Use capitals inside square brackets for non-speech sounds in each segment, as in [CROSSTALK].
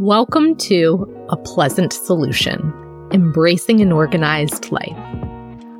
Welcome to A Pleasant Solution Embracing an Organized Life.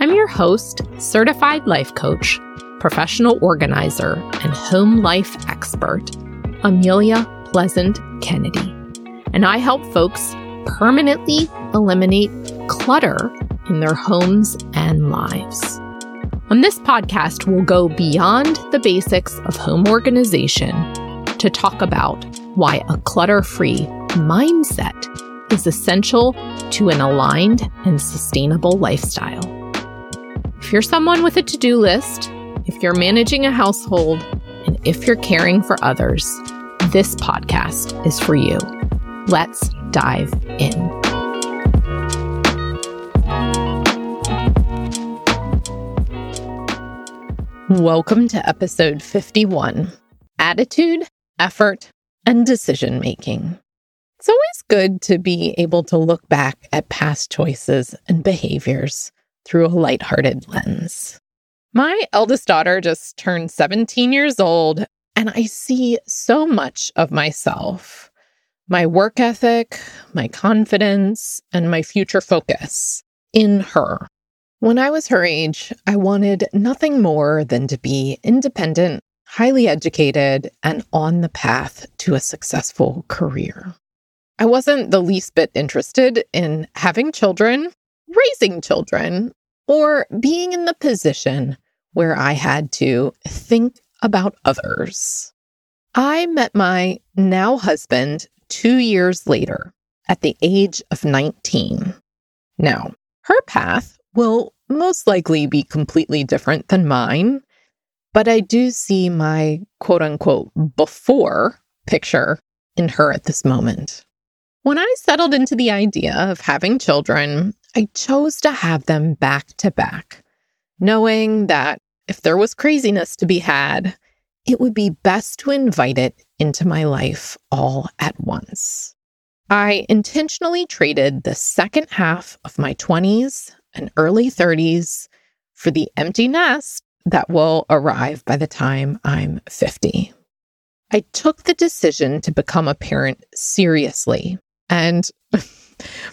I'm your host, certified life coach, professional organizer, and home life expert, Amelia Pleasant Kennedy. And I help folks permanently eliminate clutter in their homes and lives. On this podcast, we'll go beyond the basics of home organization to talk about why a clutter free mindset is essential to an aligned and sustainable lifestyle. If you're someone with a to do list, if you're managing a household, and if you're caring for others, this podcast is for you. Let's dive in. Welcome to episode 51 Attitude, Effort, and Decision Making. It's always good to be able to look back at past choices and behaviors through a lighthearted lens. My eldest daughter just turned 17 years old, and I see so much of myself my work ethic, my confidence, and my future focus in her. When I was her age, I wanted nothing more than to be independent, highly educated, and on the path to a successful career. I wasn't the least bit interested in having children, raising children, or being in the position where I had to think about others. I met my now husband two years later at the age of 19. Now, her path will most likely be completely different than mine, but I do see my quote unquote before picture in her at this moment. When I settled into the idea of having children, I chose to have them back to back, knowing that if there was craziness to be had, it would be best to invite it into my life all at once. I intentionally traded the second half of my 20s and early 30s for the empty nest that will arrive by the time I'm 50. I took the decision to become a parent seriously and [LAUGHS]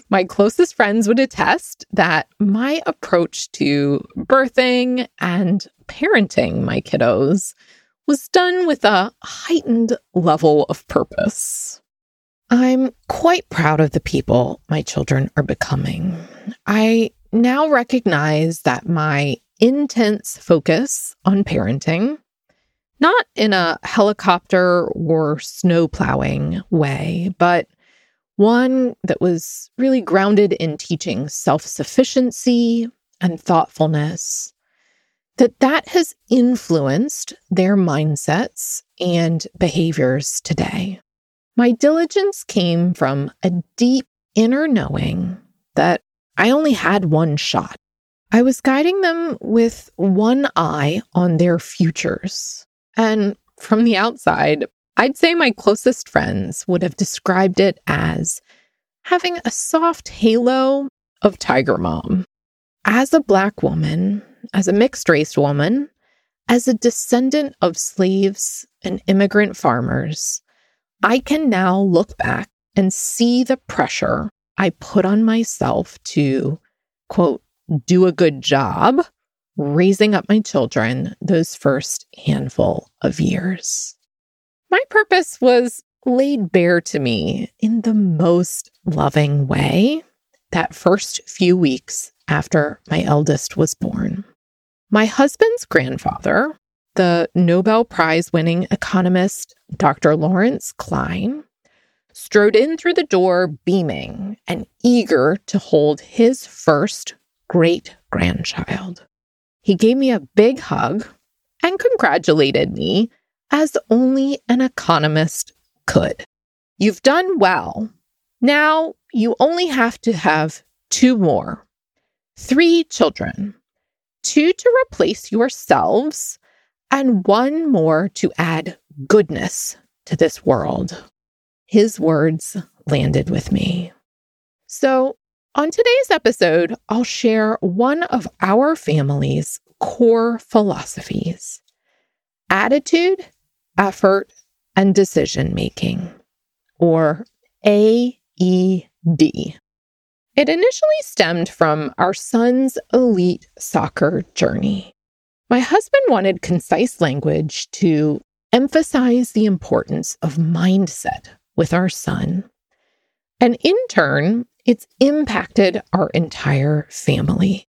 my closest friends would attest that my approach to birthing and parenting my kiddos was done with a heightened level of purpose. I'm quite proud of the people my children are becoming. I now recognize that my intense focus on parenting, not in a helicopter or snow plowing way, but one that was really grounded in teaching self sufficiency and thoughtfulness, that that has influenced their mindsets and behaviors today. My diligence came from a deep inner knowing that I only had one shot. I was guiding them with one eye on their futures. And from the outside, I'd say my closest friends would have described it as having a soft halo of Tiger Mom. As a Black woman, as a mixed race woman, as a descendant of slaves and immigrant farmers, I can now look back and see the pressure I put on myself to, quote, do a good job raising up my children those first handful of years. My purpose was laid bare to me in the most loving way that first few weeks after my eldest was born. My husband's grandfather, the Nobel Prize winning economist Dr. Lawrence Klein, strode in through the door beaming and eager to hold his first great grandchild. He gave me a big hug and congratulated me as only an economist could. You've done well. Now you only have to have two more, three children, two to replace yourselves, and one more to add goodness to this world. His words landed with me. So, on today's episode, I'll share one of our family's core philosophies attitude effort, and decision making, or AED. It initially stemmed from our son's elite soccer journey. My husband wanted concise language to emphasize the importance of mindset with our son. And in turn, it's impacted our entire family.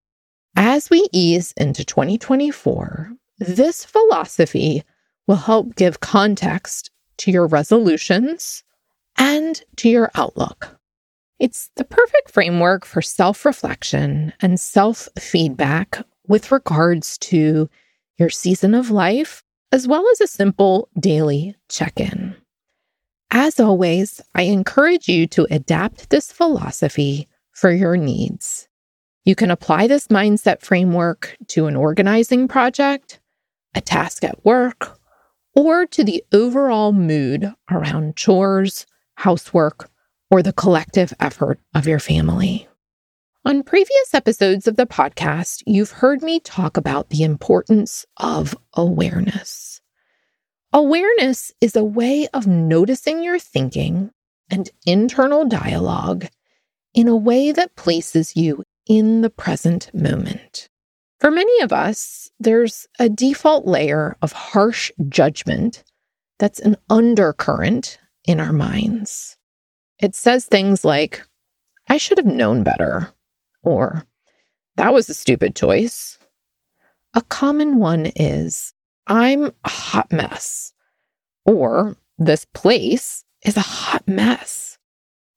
As we ease into 2024, this philosophy will help give context to your resolutions and to your outlook. It's the perfect framework for self reflection and self feedback with regards to your season of life, as well as a simple daily check in. As always, I encourage you to adapt this philosophy for your needs. You can apply this mindset framework to an organizing project, a task at work, or to the overall mood around chores, housework, or the collective effort of your family. On previous episodes of the podcast, you've heard me talk about the importance of awareness. Awareness is a way of noticing your thinking and internal dialogue in a way that places you in the present moment. For many of us, there's a default layer of harsh judgment that's an undercurrent in our minds. It says things like, I should have known better, or that was a stupid choice. A common one is, I'm a hot mess. Or this place is a hot mess.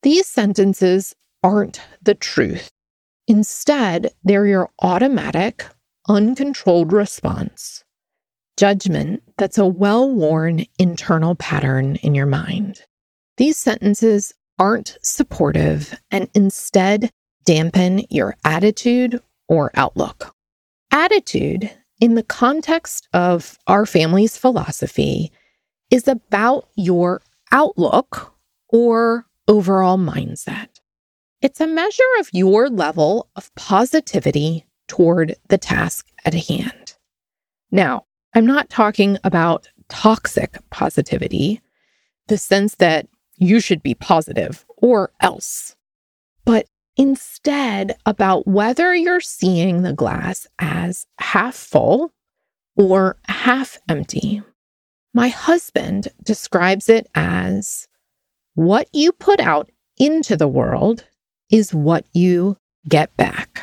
These sentences aren't the truth. Instead, they're your automatic, uncontrolled response. Judgment that's a well worn internal pattern in your mind. These sentences aren't supportive and instead dampen your attitude or outlook. Attitude in the context of our family's philosophy, is about your outlook or overall mindset. It's a measure of your level of positivity toward the task at hand. Now, I'm not talking about toxic positivity, the sense that you should be positive or else, but instead about whether you're seeing the glass as half full or half empty. My husband describes it as what you put out into the world is what you get back.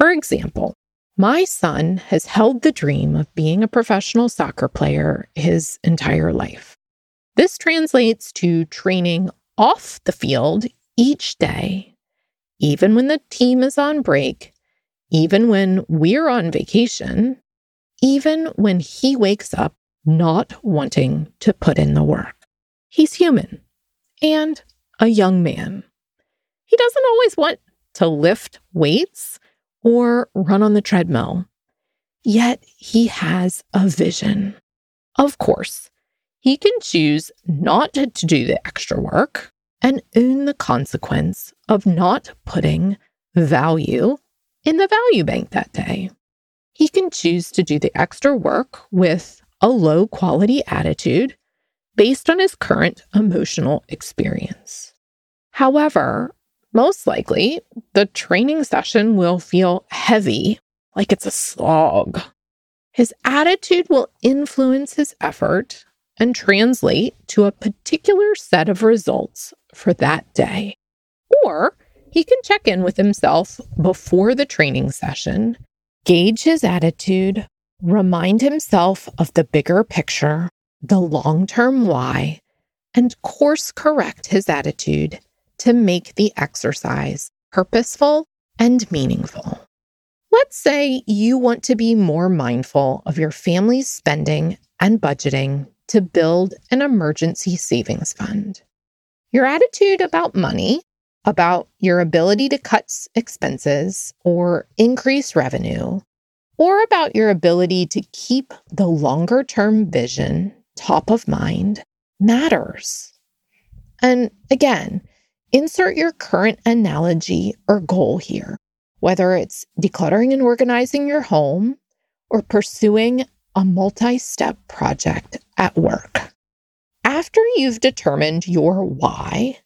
For example, my son has held the dream of being a professional soccer player his entire life. This translates to training off the field each day even when the team is on break, even when we're on vacation, even when he wakes up not wanting to put in the work. He's human and a young man. He doesn't always want to lift weights or run on the treadmill, yet he has a vision. Of course, he can choose not to do the extra work and own the consequence of not putting value in the value bank that day. He can choose to do the extra work with a low quality attitude based on his current emotional experience. However, most likely, the training session will feel heavy, like it's a slog. His attitude will influence his effort and translate to a particular set of results for that day. Or he can check in with himself before the training session, gauge his attitude, remind himself of the bigger picture, the long term why, and course correct his attitude to make the exercise purposeful and meaningful. Let's say you want to be more mindful of your family's spending and budgeting to build an emergency savings fund. Your attitude about money, about your ability to cut expenses or increase revenue, or about your ability to keep the longer term vision top of mind matters. And again, insert your current analogy or goal here, whether it's decluttering and organizing your home or pursuing a multi step project at work after you've determined your why,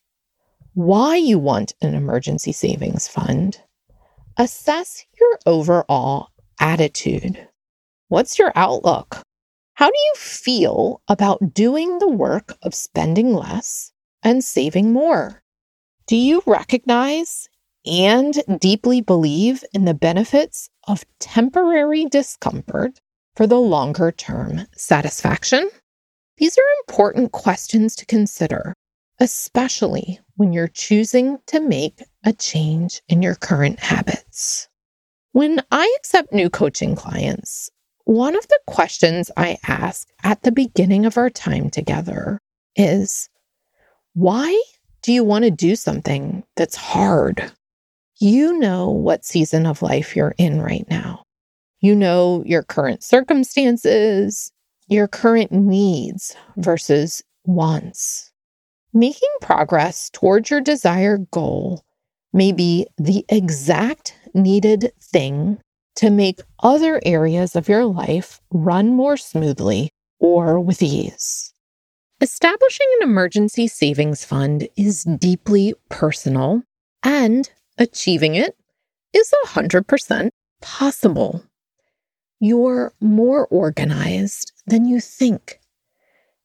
why you want an emergency savings fund, assess your overall attitude. What's your outlook? How do you feel about doing the work of spending less and saving more? Do you recognize and deeply believe in the benefits of temporary discomfort for the longer term satisfaction? These are important questions to consider, especially when you're choosing to make a change in your current habits. When I accept new coaching clients, one of the questions I ask at the beginning of our time together is why do you want to do something that's hard? You know what season of life you're in right now. You know your current circumstances, your current needs versus wants. Making progress towards your desired goal may be the exact needed thing to make other areas of your life run more smoothly or with ease. Establishing an emergency savings fund is deeply personal, and achieving it is 100% possible. You're more organized than you think.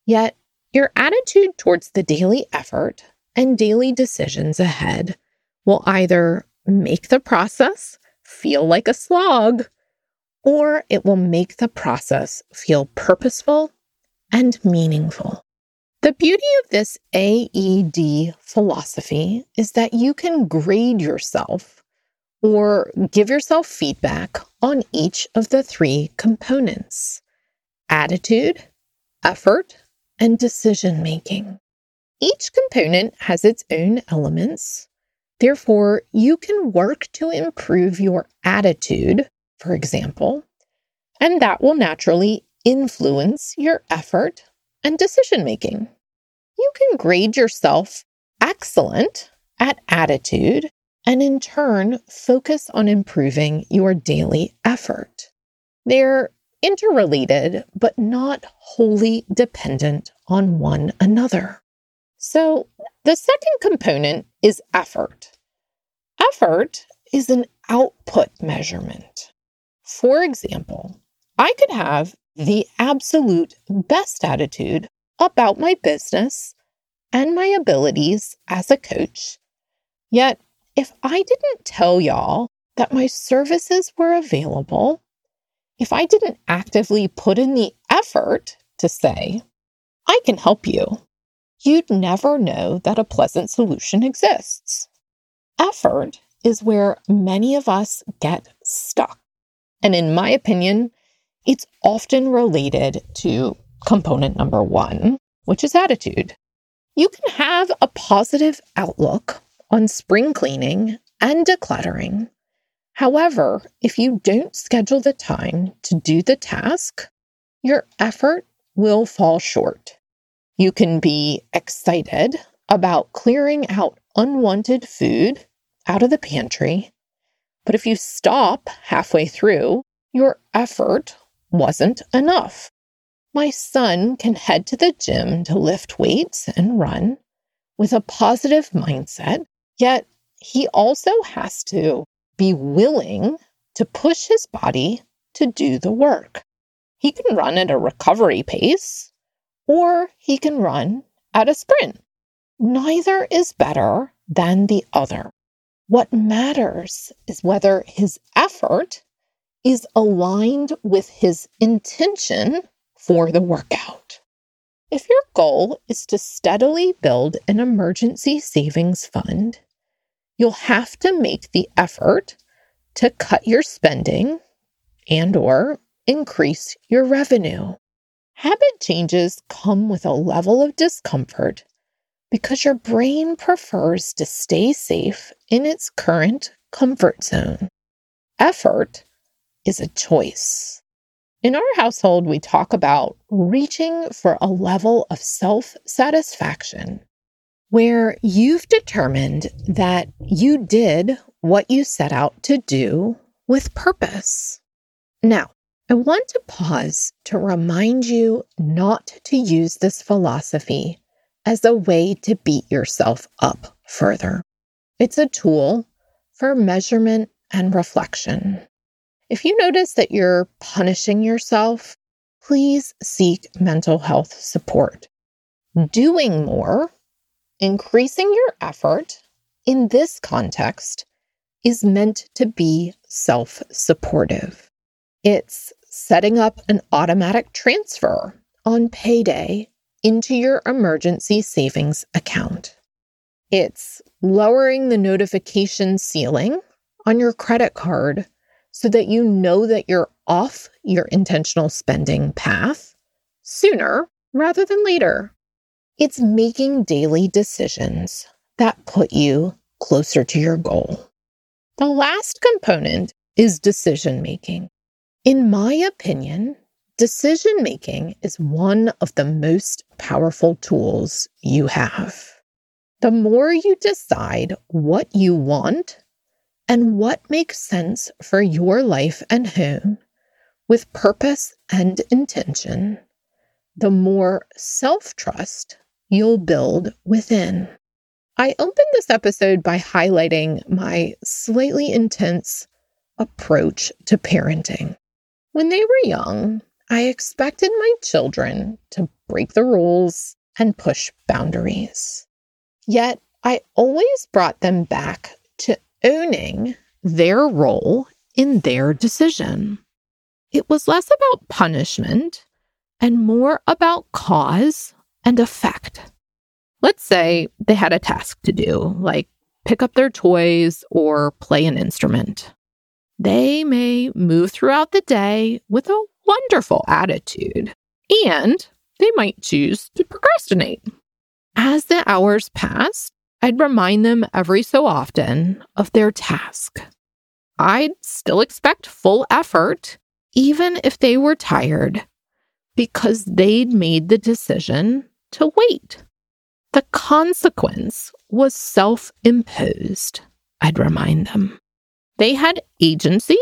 Yet, your attitude towards the daily effort and daily decisions ahead will either make the process feel like a slog, or it will make the process feel purposeful and meaningful. The beauty of this AED philosophy is that you can grade yourself or give yourself feedback on each of the three components attitude, effort, and decision making. Each component has its own elements. Therefore, you can work to improve your attitude, for example, and that will naturally influence your effort and decision making. You can grade yourself excellent at attitude and in turn focus on improving your daily effort. They're interrelated, but not wholly dependent on one another. So, the second component is effort. Effort is an output measurement. For example, I could have the absolute best attitude about my business and my abilities as a coach. Yet, if I didn't tell y'all that my services were available, if I didn't actively put in the effort to say, I can help you, you'd never know that a pleasant solution exists. Effort is where many of us get stuck. And in my opinion, it's often related to component number one, which is attitude. You can have a positive outlook on spring cleaning and decluttering. However, if you don't schedule the time to do the task, your effort will fall short. You can be excited about clearing out unwanted food out of the pantry, but if you stop halfway through, your effort wasn't enough. My son can head to the gym to lift weights and run with a positive mindset, yet he also has to be willing to push his body to do the work. He can run at a recovery pace or he can run at a sprint. Neither is better than the other. What matters is whether his effort is aligned with his intention for the workout. If your goal is to steadily build an emergency savings fund, you'll have to make the effort to cut your spending and or increase your revenue. Habit changes come with a level of discomfort because your brain prefers to stay safe in its current comfort zone. Effort is a choice. In our household, we talk about reaching for a level of self satisfaction where you've determined that you did what you set out to do with purpose. Now, I want to pause to remind you not to use this philosophy as a way to beat yourself up further. It's a tool for measurement and reflection. If you notice that you're punishing yourself, please seek mental health support. Doing more, increasing your effort in this context is meant to be self supportive. It's setting up an automatic transfer on payday into your emergency savings account. It's lowering the notification ceiling on your credit card so that you know that you're off your intentional spending path sooner rather than later. It's making daily decisions that put you closer to your goal. The last component is decision making. In my opinion, decision making is one of the most powerful tools you have. The more you decide what you want and what makes sense for your life and home with purpose and intention, the more self trust you'll build within. I opened this episode by highlighting my slightly intense approach to parenting. When they were young, I expected my children to break the rules and push boundaries. Yet I always brought them back owning their role in their decision. It was less about punishment and more about cause and effect. Let's say they had a task to do, like pick up their toys or play an instrument. They may move throughout the day with a wonderful attitude, and they might choose to procrastinate. As the hours passed, I'd remind them every so often of their task. I'd still expect full effort, even if they were tired, because they'd made the decision to wait. The consequence was self imposed, I'd remind them. They had agency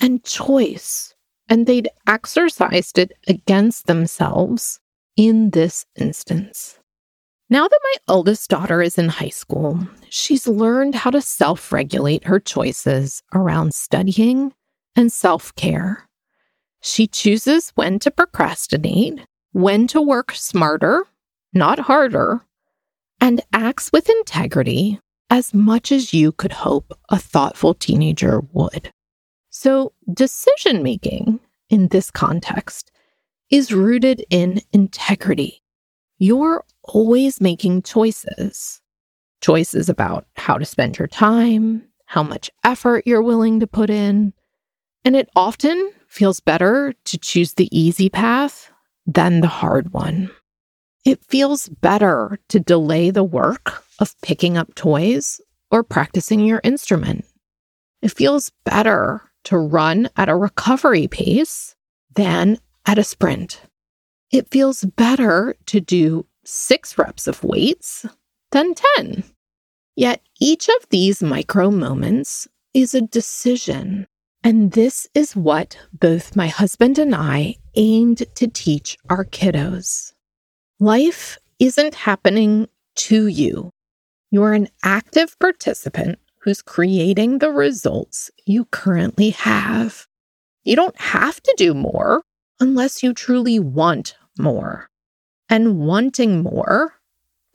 and choice, and they'd exercised it against themselves in this instance. Now that my eldest daughter is in high school, she's learned how to self regulate her choices around studying and self care. She chooses when to procrastinate, when to work smarter, not harder, and acts with integrity as much as you could hope a thoughtful teenager would. So, decision making in this context is rooted in integrity. You're always making choices choices about how to spend your time, how much effort you're willing to put in. And it often feels better to choose the easy path than the hard one. It feels better to delay the work of picking up toys or practicing your instrument. It feels better to run at a recovery pace than at a sprint. It feels better to do six reps of weights then 10. Yet each of these micro moments is a decision. And this is what both my husband and I aimed to teach our kiddos. Life isn't happening to you. You're an active participant who's creating the results you currently have. You don't have to do more unless you truly want more. And wanting more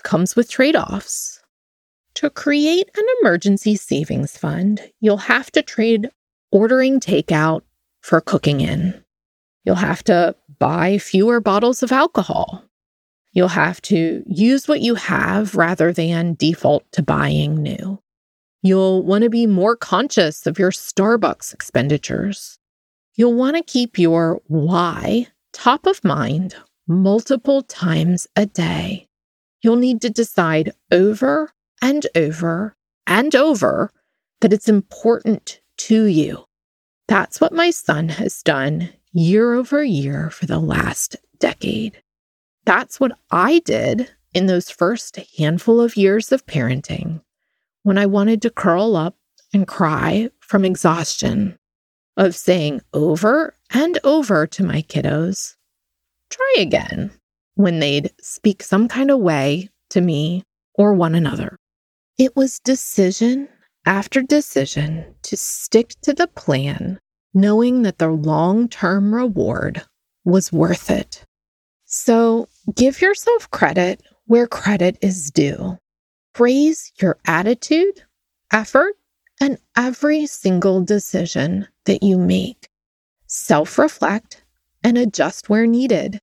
comes with trade offs. To create an emergency savings fund, you'll have to trade ordering takeout for cooking in. You'll have to buy fewer bottles of alcohol. You'll have to use what you have rather than default to buying new. You'll want to be more conscious of your Starbucks expenditures. You'll want to keep your why top of mind multiple times a day. You'll need to decide over and over and over that it's important to you. That's what my son has done year over year for the last decade. That's what I did in those first handful of years of parenting when I wanted to curl up and cry from exhaustion of saying over and over to my kiddos, try again, when they'd speak some kind of way to me or one another. It was decision after decision to stick to the plan, knowing that the long term reward was worth it. So give yourself credit where credit is due. Praise your attitude, effort, and every single decision that you make. Self reflect and adjust where needed.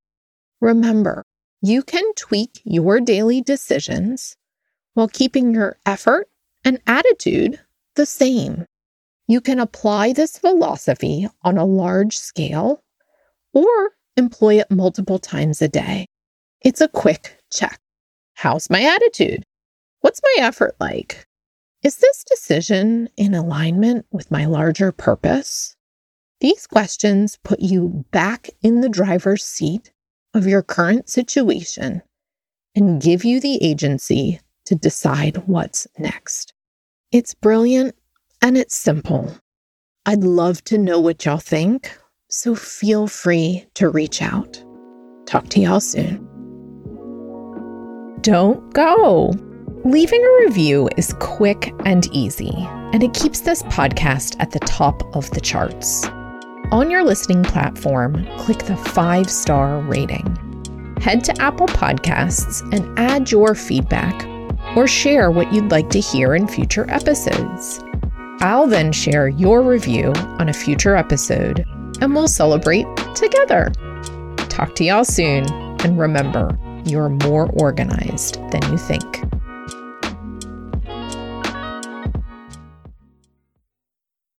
Remember, you can tweak your daily decisions while keeping your effort and attitude the same. You can apply this philosophy on a large scale or employ it multiple times a day. It's a quick check. How's my attitude? What's my effort like? Is this decision in alignment with my larger purpose? These questions put you back in the driver's seat of your current situation and give you the agency to decide what's next. It's brilliant and it's simple. I'd love to know what y'all think, so feel free to reach out. Talk to y'all soon. Don't go. Leaving a review is quick and easy, and it keeps this podcast at the top of the charts. On your listening platform, click the five star rating. Head to Apple Podcasts and add your feedback or share what you'd like to hear in future episodes. I'll then share your review on a future episode and we'll celebrate together. Talk to y'all soon, and remember, you're more organized than you think.